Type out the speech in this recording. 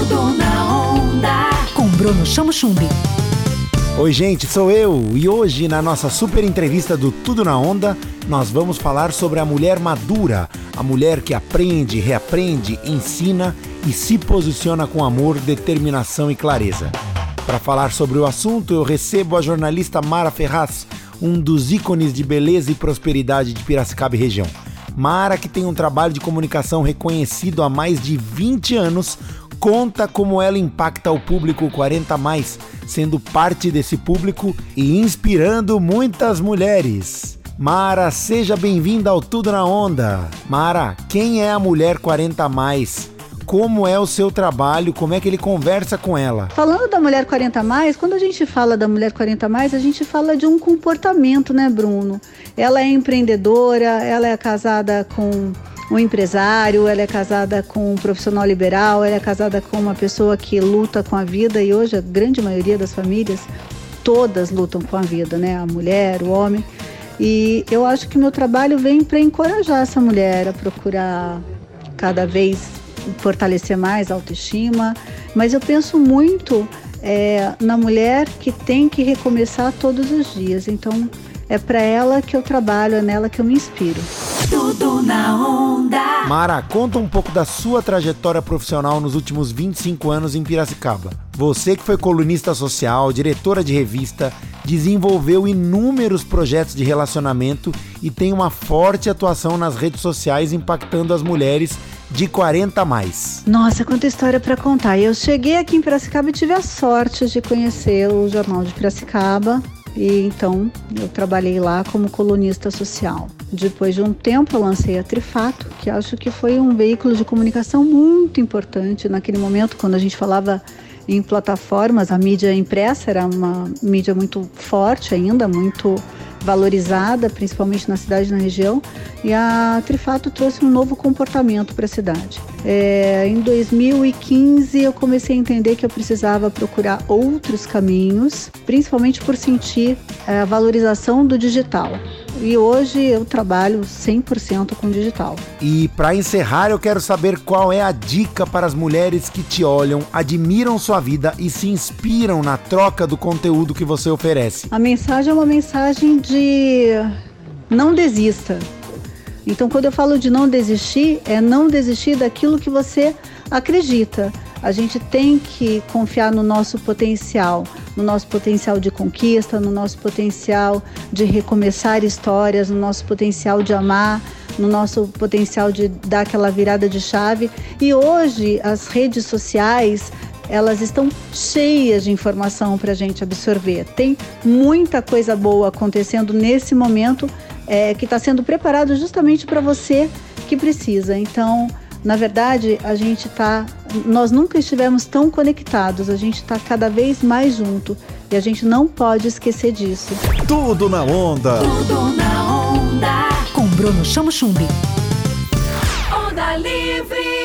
Tudo na onda. Com Bruno Chamo Chumbi. Oi, gente, sou eu e hoje na nossa super entrevista do Tudo na Onda, nós vamos falar sobre a mulher madura, a mulher que aprende, reaprende, ensina e se posiciona com amor, determinação e clareza. Para falar sobre o assunto, eu recebo a jornalista Mara Ferraz, um dos ícones de beleza e prosperidade de Piracicaba e região. Mara, que tem um trabalho de comunicação reconhecido há mais de 20 anos, conta como ela impacta o público 40 mais, sendo parte desse público e inspirando muitas mulheres. Mara, seja bem-vinda ao Tudo na Onda. Mara, quem é a mulher 40 mais? Como é o seu trabalho? Como é que ele conversa com ela? Falando da mulher 40 mais, quando a gente fala da mulher 40 mais, a gente fala de um comportamento, né, Bruno? Ela é empreendedora, ela é casada com um empresário, ela é casada com um profissional liberal, ela é casada com uma pessoa que luta com a vida e hoje a grande maioria das famílias todas lutam com a vida, né? A mulher, o homem. E eu acho que meu trabalho vem para encorajar essa mulher a procurar cada vez fortalecer mais a autoestima, mas eu penso muito é, na mulher que tem que recomeçar todos os dias. Então é para ela que eu trabalho, é nela que eu me inspiro. Tudo na onda. Mara, conta um pouco da sua trajetória profissional nos últimos 25 anos em Piracicaba. Você que foi colunista social, diretora de revista, desenvolveu inúmeros projetos de relacionamento e tem uma forte atuação nas redes sociais impactando as mulheres de 40 a mais. Nossa, quanta história para contar. Eu cheguei aqui em Piracicaba e tive a sorte de conhecer o Jornal de Piracicaba, e então eu trabalhei lá como colunista social. Depois de um tempo eu lancei a Trifato, que acho que foi um veículo de comunicação muito importante naquele momento quando a gente falava em plataformas, a mídia impressa era uma mídia muito forte ainda, muito valorizada, principalmente na cidade e na região, e a Trifato trouxe um novo comportamento para a cidade. É, em 2015 eu comecei a entender que eu precisava procurar outros caminhos, principalmente por sentir é, a valorização do digital. E hoje eu trabalho 100% com digital. E para encerrar, eu quero saber qual é a dica para as mulheres que te olham, admiram sua vida e se inspiram na troca do conteúdo que você oferece. A mensagem é uma mensagem de não desista. Então, quando eu falo de não desistir, é não desistir daquilo que você acredita. A gente tem que confiar no nosso potencial, no nosso potencial de conquista, no nosso potencial de recomeçar histórias, no nosso potencial de amar, no nosso potencial de dar aquela virada de chave. E hoje as redes sociais elas estão cheias de informação para a gente absorver. Tem muita coisa boa acontecendo nesse momento é, que está sendo preparado justamente para você que precisa. Então, na verdade, a gente está. Nós nunca estivemos tão conectados, a gente está cada vez mais junto e a gente não pode esquecer disso. Tudo na onda. Tudo na onda. Com Bruno Chamo Chumbi. Onda livre.